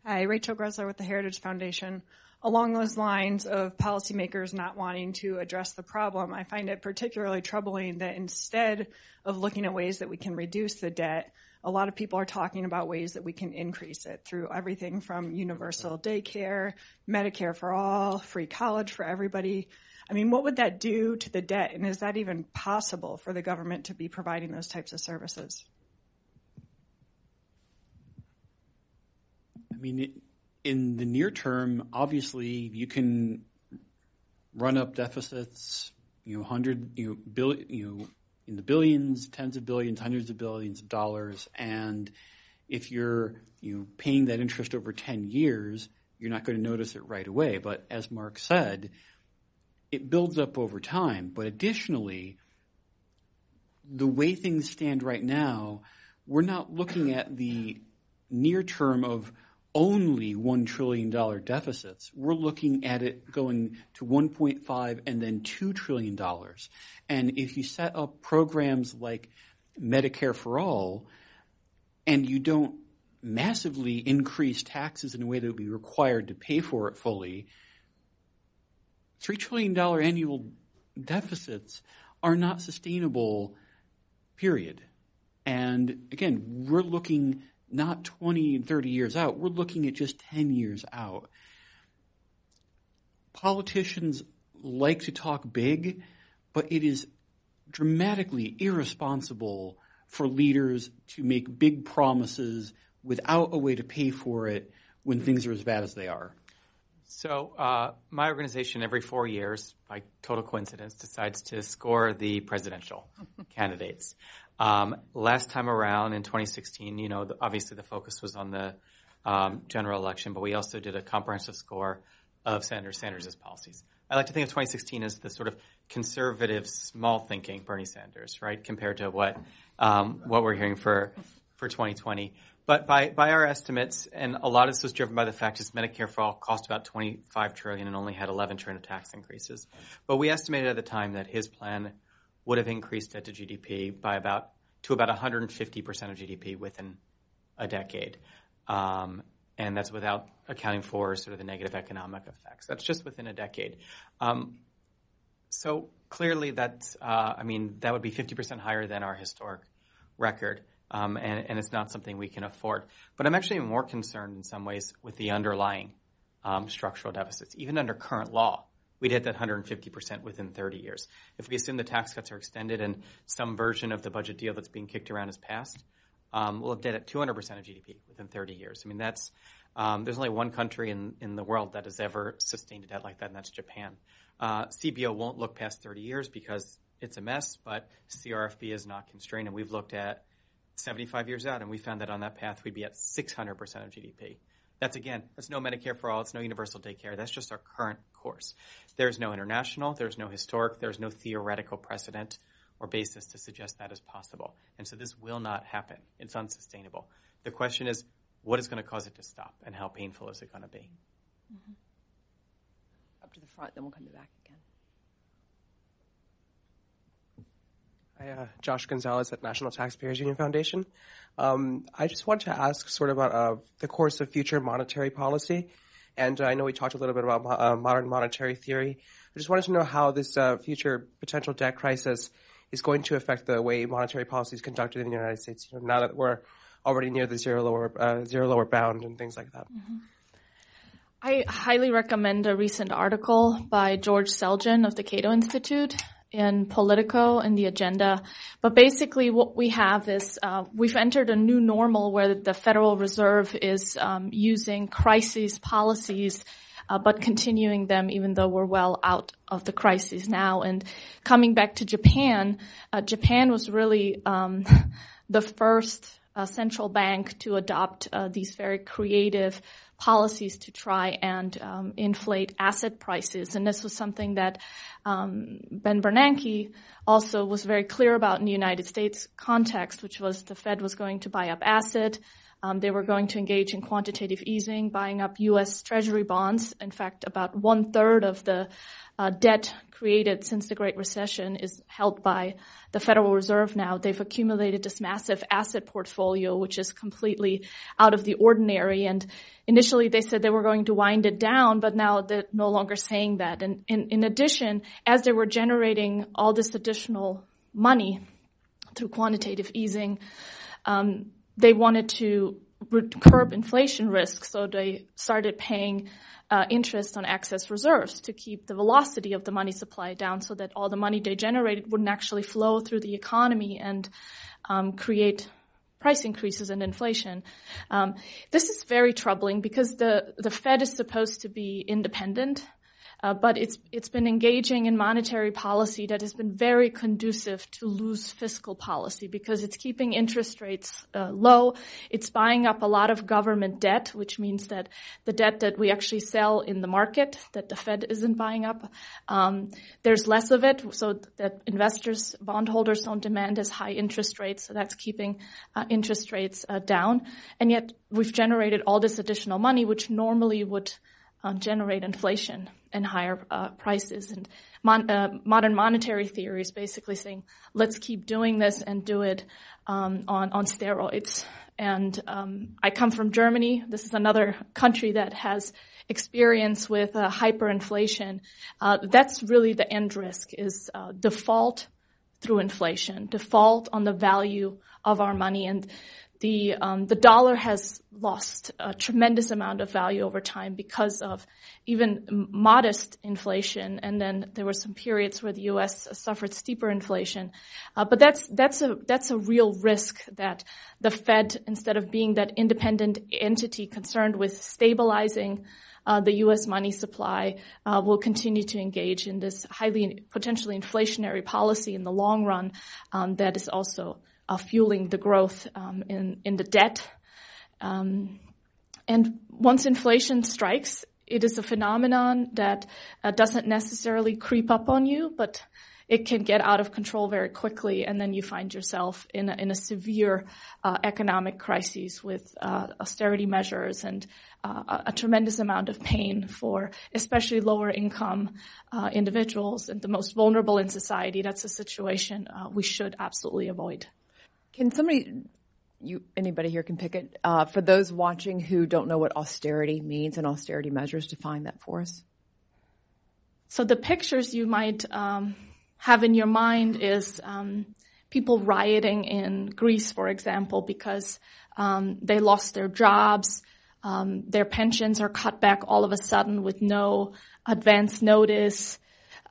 Hi, Rachel Greszler with the Heritage Foundation. Along those lines of policymakers not wanting to address the problem, I find it particularly troubling that instead of looking at ways that we can reduce the debt, a lot of people are talking about ways that we can increase it through everything from universal daycare, Medicare for all, free college for everybody. I mean, what would that do to the debt? And is that even possible for the government to be providing those types of services? I mean, in the near term, obviously, you can run up deficits, you know, hundred, you know, billion, you know, in the billions, tens of billions, hundreds of billions of dollars, and if you're you know, paying that interest over ten years, you're not going to notice it right away. But as Mark said, it builds up over time. But additionally, the way things stand right now, we're not looking at the near term of only $1 trillion deficits. We're looking at it going to 1.5 and then $2 trillion. And if you set up programs like Medicare for All and you don't massively increase taxes in a way that would be required to pay for it fully, $3 trillion annual deficits are not sustainable, period. And again, we're looking not 20 and 30 years out. We're looking at just 10 years out. Politicians like to talk big, but it is dramatically irresponsible for leaders to make big promises without a way to pay for it when things are as bad as they are. So, uh, my organization every four years, by total coincidence, decides to score the presidential candidates. Um, last time around in 2016, you know, the, obviously the focus was on the um, general election, but we also did a comprehensive score of Senator Sanders' policies. I like to think of 2016 as the sort of conservative, small thinking Bernie Sanders, right, compared to what um, what we're hearing for for 2020. But by by our estimates, and a lot of this was driven by the fact that Medicare for all cost about 25 trillion and only had 11 trillion of tax increases. But we estimated at the time that his plan would have increased debt to GDP by about to about 150 percent of GDP within a decade, um, and that's without accounting for sort of the negative economic effects. That's just within a decade. Um, so clearly, that uh, I mean that would be 50 percent higher than our historic record. Um, and, and, it's not something we can afford. But I'm actually more concerned in some ways with the underlying um, structural deficits. Even under current law, we'd hit that 150% within 30 years. If we assume the tax cuts are extended and some version of the budget deal that's being kicked around is passed, um, we'll have debt at 200% of GDP within 30 years. I mean, that's um, there's only one country in, in the world that has ever sustained a debt like that, and that's Japan. Uh, CBO won't look past 30 years because it's a mess, but CRFB is not constrained, and we've looked at 75 years out, and we found that on that path we'd be at 600% of GDP. That's again, that's no Medicare for all, it's no universal daycare. That's just our current course. There's no international, there's no historic, there's no theoretical precedent or basis to suggest that is possible. And so this will not happen. It's unsustainable. The question is, what is going to cause it to stop and how painful is it going to be? Mm-hmm. Up to the front, then we'll come to back again. Hi, uh, Josh Gonzalez at National Taxpayers Union Foundation. Um, I just want to ask sort of about uh, the course of future monetary policy. And I know we talked a little bit about uh, modern monetary theory. I just wanted to know how this uh, future potential debt crisis is going to affect the way monetary policy is conducted in the United States. You know, now that we're already near the zero lower uh, zero lower bound and things like that. Mm-hmm. I highly recommend a recent article by George Selgin of the Cato Institute in Politico and the agenda. But basically what we have is uh, we've entered a new normal where the Federal Reserve is um, using crisis policies uh, but continuing them even though we're well out of the crisis now. And coming back to Japan, uh, Japan was really um, the first uh, central bank to adopt uh, these very creative policies to try and um, inflate asset prices. And this was something that um, Ben Bernanke also was very clear about in the United States context, which was the Fed was going to buy up asset. Um, they were going to engage in quantitative easing, buying up U.S. Treasury bonds. In fact, about one third of the uh, debt created since the Great Recession is held by the Federal Reserve now. They've accumulated this massive asset portfolio, which is completely out of the ordinary. And initially they said they were going to wind it down, but now they're no longer saying that. And in, in addition, as they were generating all this additional money through quantitative easing, um, they wanted to curb inflation risk, so they started paying uh, interest on excess reserves to keep the velocity of the money supply down so that all the money they generated wouldn't actually flow through the economy and um, create price increases and inflation. Um, this is very troubling because the, the Fed is supposed to be independent uh, but it's it's been engaging in monetary policy that has been very conducive to loose fiscal policy because it's keeping interest rates uh, low. It's buying up a lot of government debt, which means that the debt that we actually sell in the market that the Fed isn't buying up, um, there's less of it, so that investors, bondholders don't demand as high interest rates. So that's keeping uh, interest rates uh, down, and yet we've generated all this additional money, which normally would uh, generate inflation and higher uh, prices. And mon- uh, modern monetary theory is basically saying, let's keep doing this and do it um, on on steroids. And um, I come from Germany. This is another country that has experience with uh, hyperinflation. Uh, that's really the end risk: is uh, default through inflation, default on the value of our money. And the um, the dollar has lost a tremendous amount of value over time because of even modest inflation, and then there were some periods where the U.S. suffered steeper inflation. Uh, but that's that's a that's a real risk that the Fed, instead of being that independent entity concerned with stabilizing. Uh, the U.S. money supply uh, will continue to engage in this highly potentially inflationary policy in the long run um, that is also are fueling the growth um, in in the debt. Um, and once inflation strikes, it is a phenomenon that uh, doesn't necessarily creep up on you, but it can get out of control very quickly, and then you find yourself in a, in a severe uh, economic crisis with uh, austerity measures and uh, a tremendous amount of pain for especially lower income uh, individuals and the most vulnerable in society. That's a situation uh, we should absolutely avoid. Can somebody, you, anybody here can pick it, uh, for those watching who don't know what austerity means and austerity measures, define that for us? So the pictures you might um, have in your mind is um, people rioting in Greece, for example, because um, they lost their jobs, um, their pensions are cut back all of a sudden with no advance notice.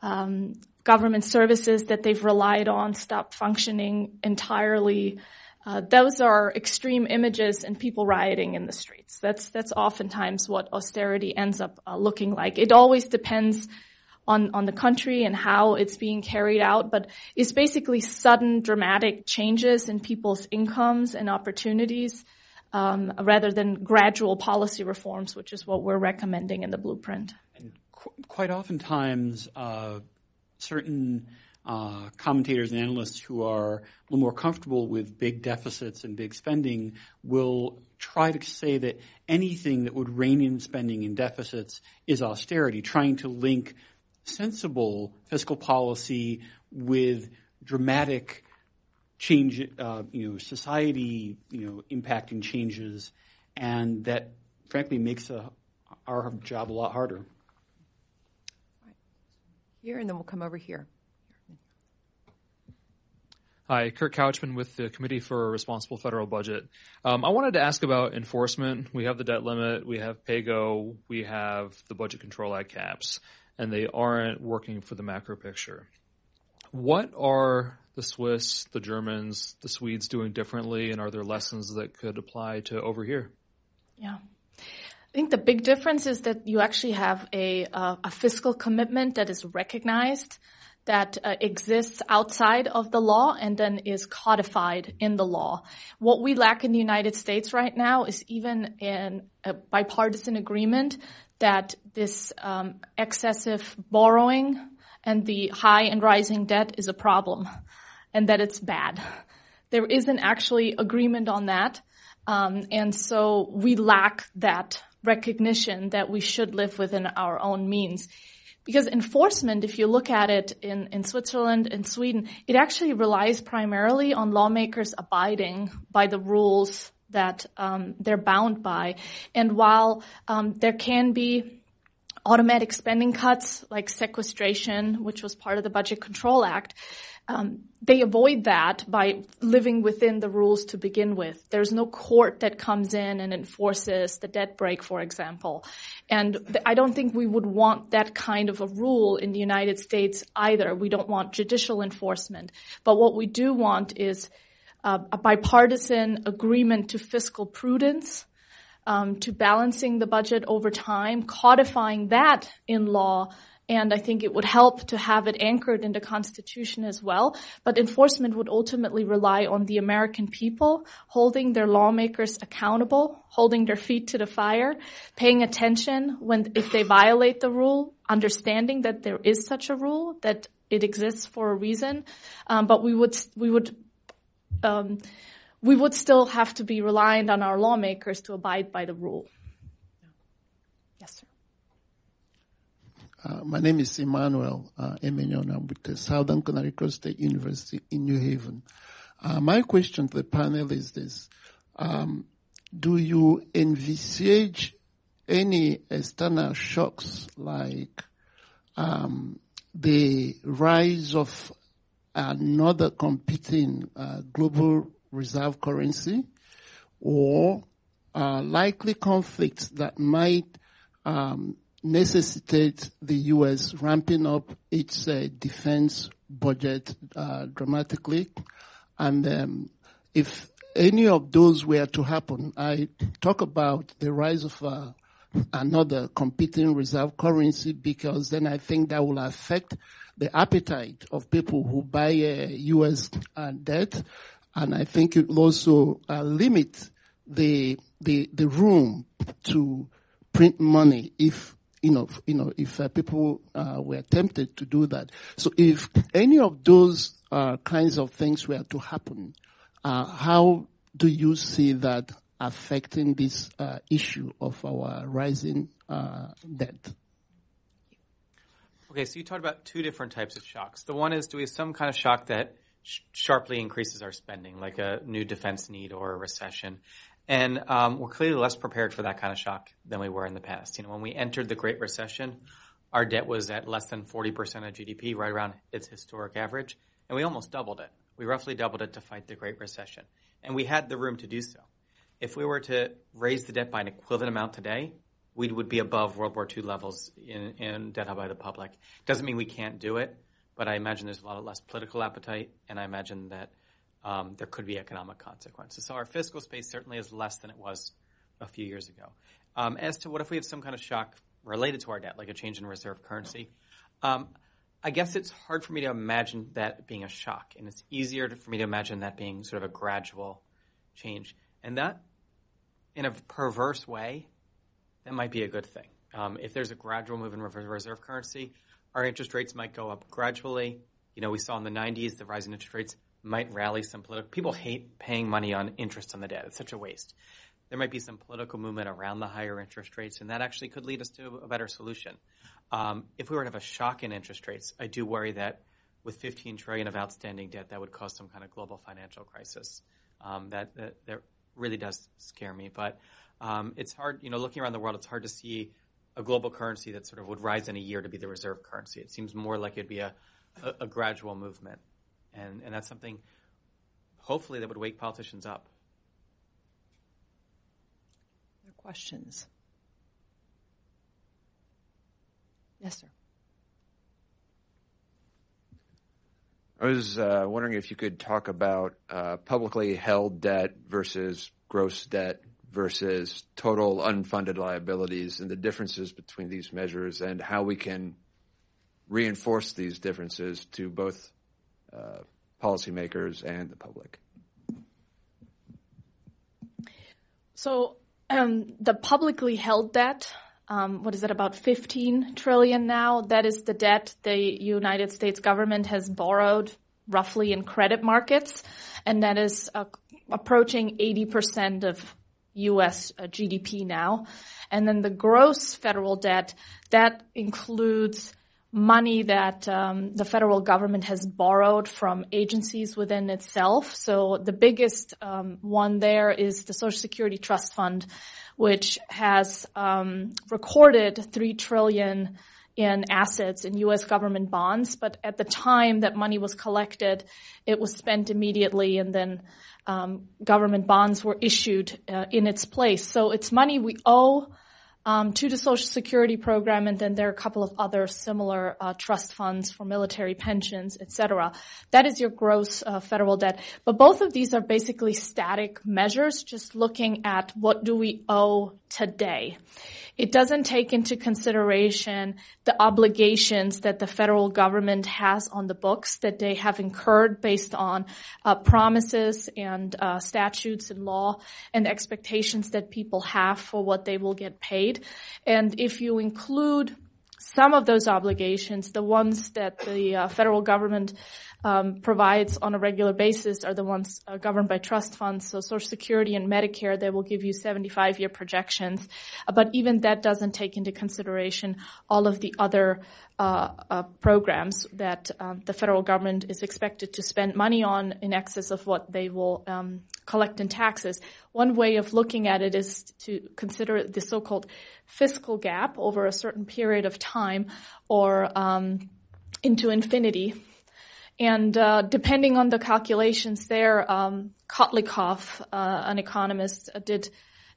Um, government services that they've relied on stop functioning entirely. Uh, those are extreme images and people rioting in the streets. That's that's oftentimes what austerity ends up uh, looking like. It always depends on, on the country and how it's being carried out, but it's basically sudden dramatic changes in people's incomes and opportunities um, rather than gradual policy reforms, which is what we're recommending in the blueprint. And qu- quite oftentimes, uh, certain uh, commentators and analysts who are a little more comfortable with big deficits and big spending will try to say that anything that would rein in spending and deficits is austerity, trying to link sensible fiscal policy with dramatic change, uh, you know, society, you know, impacting changes, and that frankly makes a, our job a lot harder. Here, and then we'll come over here. Hi, Kurt Couchman with the Committee for a Responsible Federal Budget. Um, I wanted to ask about enforcement. We have the debt limit, we have PAYGO, we have the Budget Control Act caps, and they aren't working for the macro picture. What are the Swiss, the Germans, the Swedes doing differently, and are there lessons that could apply to over here? Yeah. I think the big difference is that you actually have a, uh, a fiscal commitment that is recognized that uh, exists outside of the law and then is codified in the law. What we lack in the United States right now is even in a bipartisan agreement that this um, excessive borrowing and the high and rising debt is a problem and that it's bad. There isn't actually agreement on that. Um, and so we lack that recognition that we should live within our own means. Because enforcement, if you look at it in, in Switzerland and Sweden, it actually relies primarily on lawmakers abiding by the rules that um, they're bound by. And while um, there can be automatic spending cuts like sequestration, which was part of the Budget Control Act, um, they avoid that by living within the rules to begin with. There's no court that comes in and enforces the debt brake, for example. And th- I don't think we would want that kind of a rule in the United States either. We don't want judicial enforcement. But what we do want is uh, a bipartisan agreement to fiscal prudence, um, to balancing the budget over time, codifying that in law and I think it would help to have it anchored in the Constitution as well. But enforcement would ultimately rely on the American people holding their lawmakers accountable, holding their feet to the fire, paying attention when, if they violate the rule, understanding that there is such a rule, that it exists for a reason. Um, but we would, we would, um, we would still have to be reliant on our lawmakers to abide by the rule. Yes, sir. Uh, my name is Emmanuel uh, Emenyon. I'm with the Southern Connecticut State University in New Haven. Uh, my question to the panel is this. Um, do you envisage any external shocks like um, the rise of another competing uh, global reserve currency or uh, likely conflicts that might um, necessitate the U.S. ramping up its uh, defense budget uh, dramatically. And um, if any of those were to happen, I talk about the rise of uh, another competing reserve currency because then I think that will affect the appetite of people who buy U.S. Debt, and I think it will also limit the the the room to print money if you know, you know, if uh, people uh, were tempted to do that. So if any of those uh, kinds of things were to happen, uh, how do you see that affecting this uh, issue of our rising uh, debt? Okay, so you talked about two different types of shocks. The one is do we have some kind of shock that sh- sharply increases our spending, like a new defense need or a recession? And um, we're clearly less prepared for that kind of shock than we were in the past. You know, when we entered the Great Recession, our debt was at less than 40% of GDP, right around its historic average, and we almost doubled it. We roughly doubled it to fight the Great Recession, and we had the room to do so. If we were to raise the debt by an equivalent amount today, we would be above World War II levels in, in debt by the public. Doesn't mean we can't do it, but I imagine there's a lot less political appetite, and I imagine that um, there could be economic consequences. So our fiscal space certainly is less than it was a few years ago. Um, as to what if we have some kind of shock related to our debt, like a change in reserve currency, Um, I guess it's hard for me to imagine that being a shock, and it's easier for me to imagine that being sort of a gradual change. And that, in a perverse way, that might be a good thing. Um, if there's a gradual move in reserve currency, our interest rates might go up gradually. You know, we saw in the 90s the rise in interest rates might rally some political. People hate paying money on interest on the debt. It's such a waste. There might be some political movement around the higher interest rates, and that actually could lead us to a better solution. Um, if we were to have a shock in interest rates, I do worry that with 15 trillion of outstanding debt, that would cause some kind of global financial crisis. Um, that, that, that really does scare me. But um, it's hard, you know, looking around the world, it's hard to see a global currency that sort of would rise in a year to be the reserve currency. It seems more like it'd be a, a, a gradual movement, and and that's something hopefully that would wake politicians up. Other questions? Yes, sir. I was uh, wondering if you could talk about uh, publicly held debt versus gross debt versus total unfunded liabilities and the differences between these measures and how we can reinforce these differences to both uh, policymakers and the public. So um, the publicly held debt um, what is it, about 15 trillion now? That is the debt the United States government has borrowed roughly in credit markets, and that is uh, approaching 80% of U.S. Uh, GDP now. And then the gross federal debt, that includes money that um, the federal government has borrowed from agencies within itself. So the biggest um, one there is the Social Security Trust Fund, which has um, recorded three trillion in assets in U.S. government bonds, but at the time that money was collected, it was spent immediately, and then um, government bonds were issued uh, in its place. So it's money we owe um, to the Social Security program, and then there are a couple of other similar uh, trust funds for military pensions, etc. That is your gross uh, federal debt. But both of these are basically static measures, just looking at what do we owe today. It doesn't take into consideration the obligations that the federal government has on the books that they have incurred based on uh, promises and uh, statutes and law and expectations that people have for what they will get paid. And if you include some of those obligations, the ones that the uh, federal government um, provides on a regular basis are the ones uh, governed by trust funds. So Social Security and Medicare, they will give you 75 year projections. Uh, but even that doesn't take into consideration all of the other uh, uh, programs that um, the federal government is expected to spend money on in excess of what they will um, collect in taxes. One way of looking at it is to consider the so-called fiscal gap over a certain period of time or um, into infinity. And uh, depending on the calculations there, um, Kotlikoff, uh, an economist, uh, did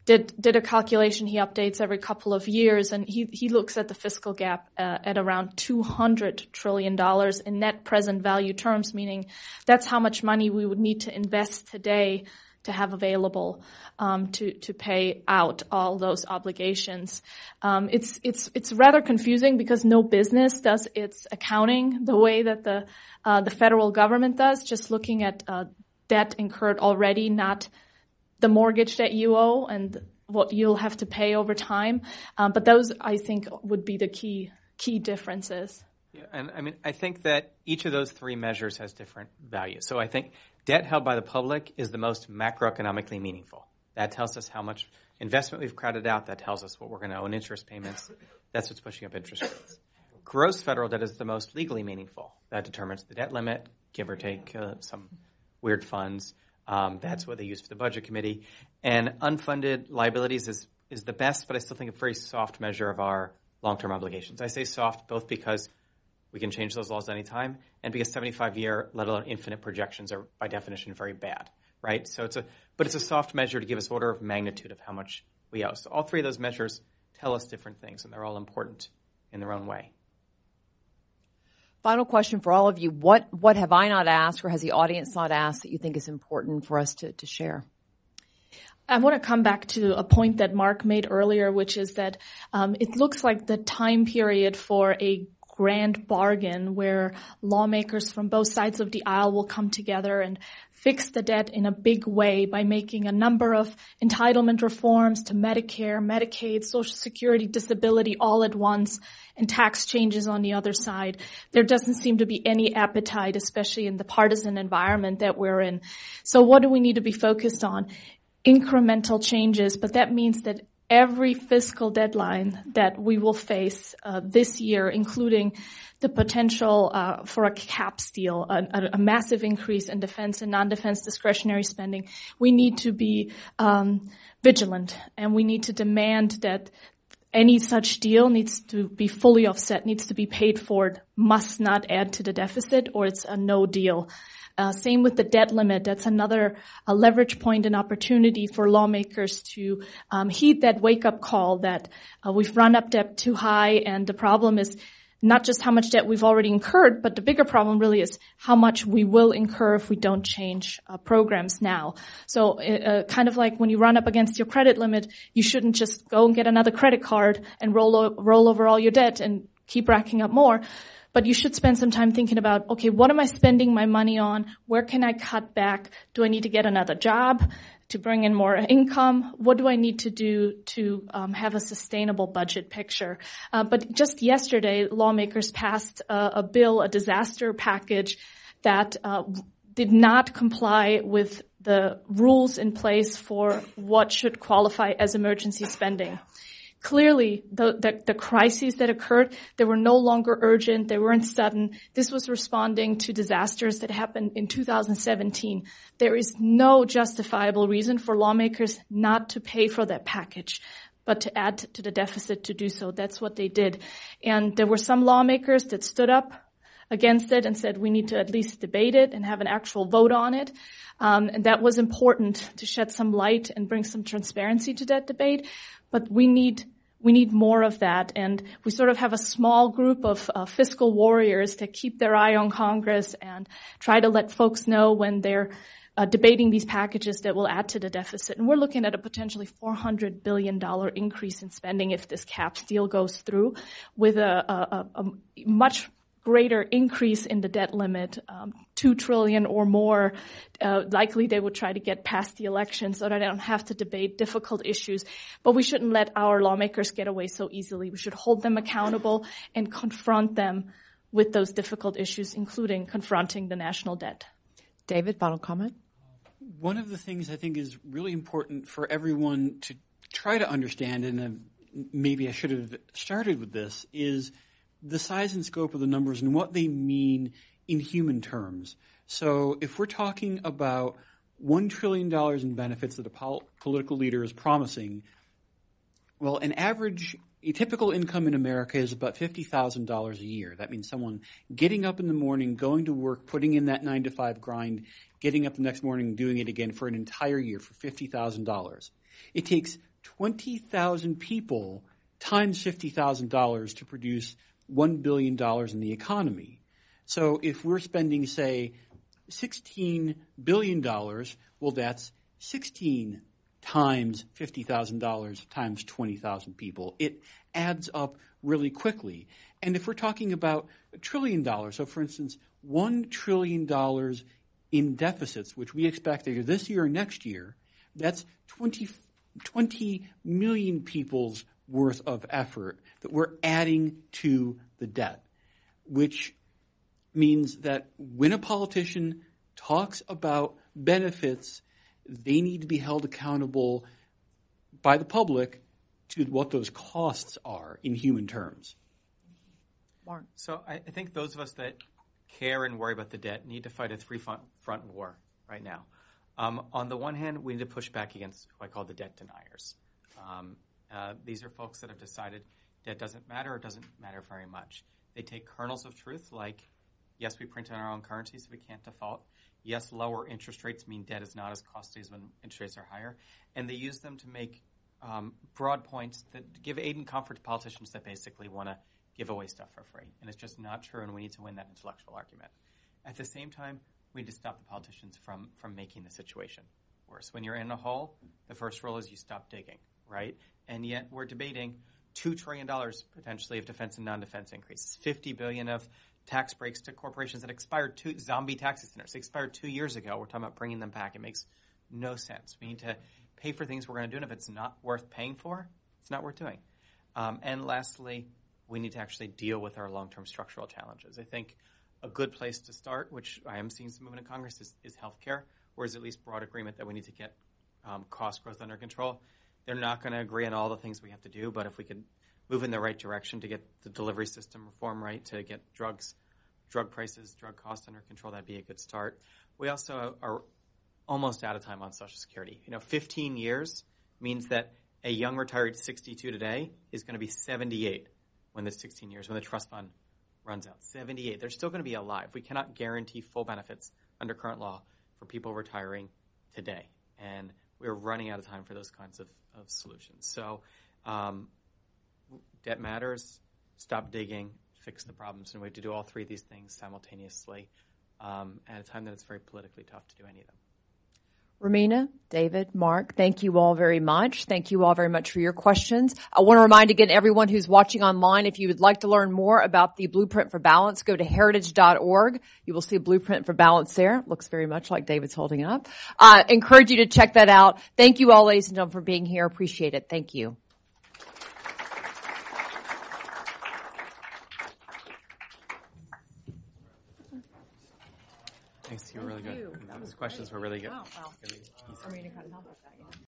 did did a calculation. He updates every couple of years, and he he looks at the fiscal gap uh, at around two hundred trillion dollars in net present value terms, meaning that's how much money we would need to invest today to have available um, to to pay out all those obligations. Um, it's it's it's rather confusing because no business does its accounting the way that the uh, the federal government does. Just looking at uh, debt incurred already, not the mortgage that you owe and what you'll have to pay over time. Um, but those, I think, would be the key key differences. Yeah, and I mean, I think that each of those three measures has different values. So I think Debt held by the public is the most macroeconomically meaningful. That tells us how much investment we've crowded out. That tells us what we're going to owe in interest payments. That's what's pushing up interest rates. Gross federal debt is the most legally meaningful. That determines the debt limit, give or take uh, some weird funds. Um, that's what they use for the budget committee. And unfunded liabilities is, is the best, but I still think a very soft measure of our long-term obligations. I say soft both because we can change those laws anytime. And because 75 year, let alone infinite projections are by definition very bad, right? So it's a, but it's a soft measure to give us order of magnitude of how much we owe. So all three of those measures tell us different things and they're all important in their own way. Final question for all of you. What, what have I not asked or has the audience not asked that you think is important for us to, to share? I want to come back to a point that Mark made earlier, which is that um, it looks like the time period for a grand bargain where lawmakers from both sides of the aisle will come together and fix the debt in a big way by making a number of entitlement reforms to Medicare, Medicaid, Social Security, disability all at once, and tax changes on the other side. There doesn't seem to be any appetite, especially in the partisan environment that we're in. So what do we need to be focused on? Incremental changes, but that means that every fiscal deadline that we will face uh, this year, including the potential uh, for a cap deal, a, a, massive increase in defense and non-defense discretionary spending, we need to be um, vigilant and we need to demand that any such deal needs to be fully offset, needs to be paid for, must not add to the deficit, or it's a no deal. Uh, same with the debt limit. That's another a leverage point and opportunity for lawmakers to um, heed that wake-up call that uh, we've run up debt too high, and the problem is not just how much debt we've already incurred, but the bigger problem really is how much we will incur if we don't change uh, programs now. So, uh, uh kind of like when you run up against your credit limit, you shouldn't just go and get another credit card and roll o- roll over all your debt and keep racking up more but you should spend some time thinking about, okay, what am I spending my money on? Where can I cut back? Do I need to get another job to bring in more income? What do I need to do to um, have a sustainable budget picture? Uh, but just yesterday, lawmakers passed a, a bill, a disaster package that uh, did not comply with the rules in place for what should qualify as emergency spending clearly the, the, the, crises that occurred, they were no longer urgent, they weren't sudden. This was responding to disasters that happened in 2017. There is no justifiable reason for lawmakers not to pay for that package but to add to the deficit to do so. That's what they did. And there were some lawmakers that stood up against it and said we need to at least debate it and have an actual vote on it. Um, and that was important to shed some light and bring some transparency to that debate. But we need we need more of that. And we sort of have a small group of uh, fiscal warriors to keep their eye on Congress and try to let folks know when they're uh, debating these packages that will add to the deficit. And we're looking at a potentially $400 billion increase in spending if this CAPS deal goes through with a, a, a much greater increase in the debt limit, um, two trillion or more. Uh, likely they would try to get past the election so that they don't have to debate difficult issues. But we shouldn't let our lawmakers get away so easily. We should hold them accountable and confront them with those difficult issues, including confronting the national debt. David, final comment. One of the things I think is really important for everyone to try to understand, and maybe I should have started with this, is the size and scope of the numbers and what they mean in human terms. So if we're talking about $1 trillion in benefits that a pol- political leader is promising, well, an average, a typical income in America is about $50,000 a year. That means someone getting up in the morning, going to work, putting in that nine to five grind, getting up the next morning, doing it again for an entire year for $50,000. It takes 20,000 people times $50,000 to produce $1 billion in the economy. So if we're spending, say, $16 billion, well, that's 16 times $50,000 times 20,000 people. It adds up really quickly. And if we're talking about a trillion dollars, so for instance, $1 trillion in deficits, which we expect either this year or next year, that's 20, 20 million people's worth of effort that we're adding to the debt, which means that when a politician talks about benefits, they need to be held accountable by the public to what those costs are in human terms. Mark. So I, I think those of us that care and worry about the debt need to fight a three front, front war right now. Um, on the one hand, we need to push back against what I call the debt deniers. Um, uh, these are folks that have decided debt doesn't matter or doesn't matter very much. They take kernels of truth like, yes, we print in our own currency so we can't default. Yes, lower interest rates mean debt is not as costly as when interest rates are higher. And they use them to make um, broad points that give aid and comfort to politicians that basically want to give away stuff for free. And it's just not true, and we need to win that intellectual argument. At the same time, we need to stop the politicians from, from making the situation worse. When you're in a hole, the first rule is you stop digging, right? And yet we're debating two trillion dollars potentially of defense and non-defense increases, 50 billion of tax breaks to corporations that expired two zombie tax incentives expired two years ago. We're talking about bringing them back. It makes no sense. We need to pay for things we're going to do, and if it's not worth paying for, it's not worth doing. Um, and lastly, we need to actually deal with our long-term structural challenges. I think a good place to start, which I am seeing some movement in Congress, is, is healthcare, where is at least broad agreement that we need to get um, cost growth under control. They're not going to agree on all the things we have to do, but if we could move in the right direction to get the delivery system reform right, to get drugs, drug prices, drug costs under control, that'd be a good start. We also are almost out of time on Social Security. You know, 15 years means that a young retiree 62 today is going to be 78 when the 16 years, when the trust fund runs out. 78. They're still going to be alive. We cannot guarantee full benefits under current law for people retiring today. And we're running out of time for those kinds of, of solutions. So, um, debt matters. Stop digging, fix the problems. And we have to do all three of these things simultaneously um, at a time that it's very politically tough to do any of them. Romina, David, Mark, thank you all very much. Thank you all very much for your questions. I want to remind again everyone who's watching online, if you would like to learn more about the Blueprint for Balance, go to heritage.org. You will see Blueprint for Balance there. Looks very much like David's holding up. Uh, encourage you to check that out. Thank you all, ladies and gentlemen, for being here. Appreciate it. Thank you. Thanks. You were really good. Those questions were really good. Wow, wow. Really easy. Armina couldn't help with that.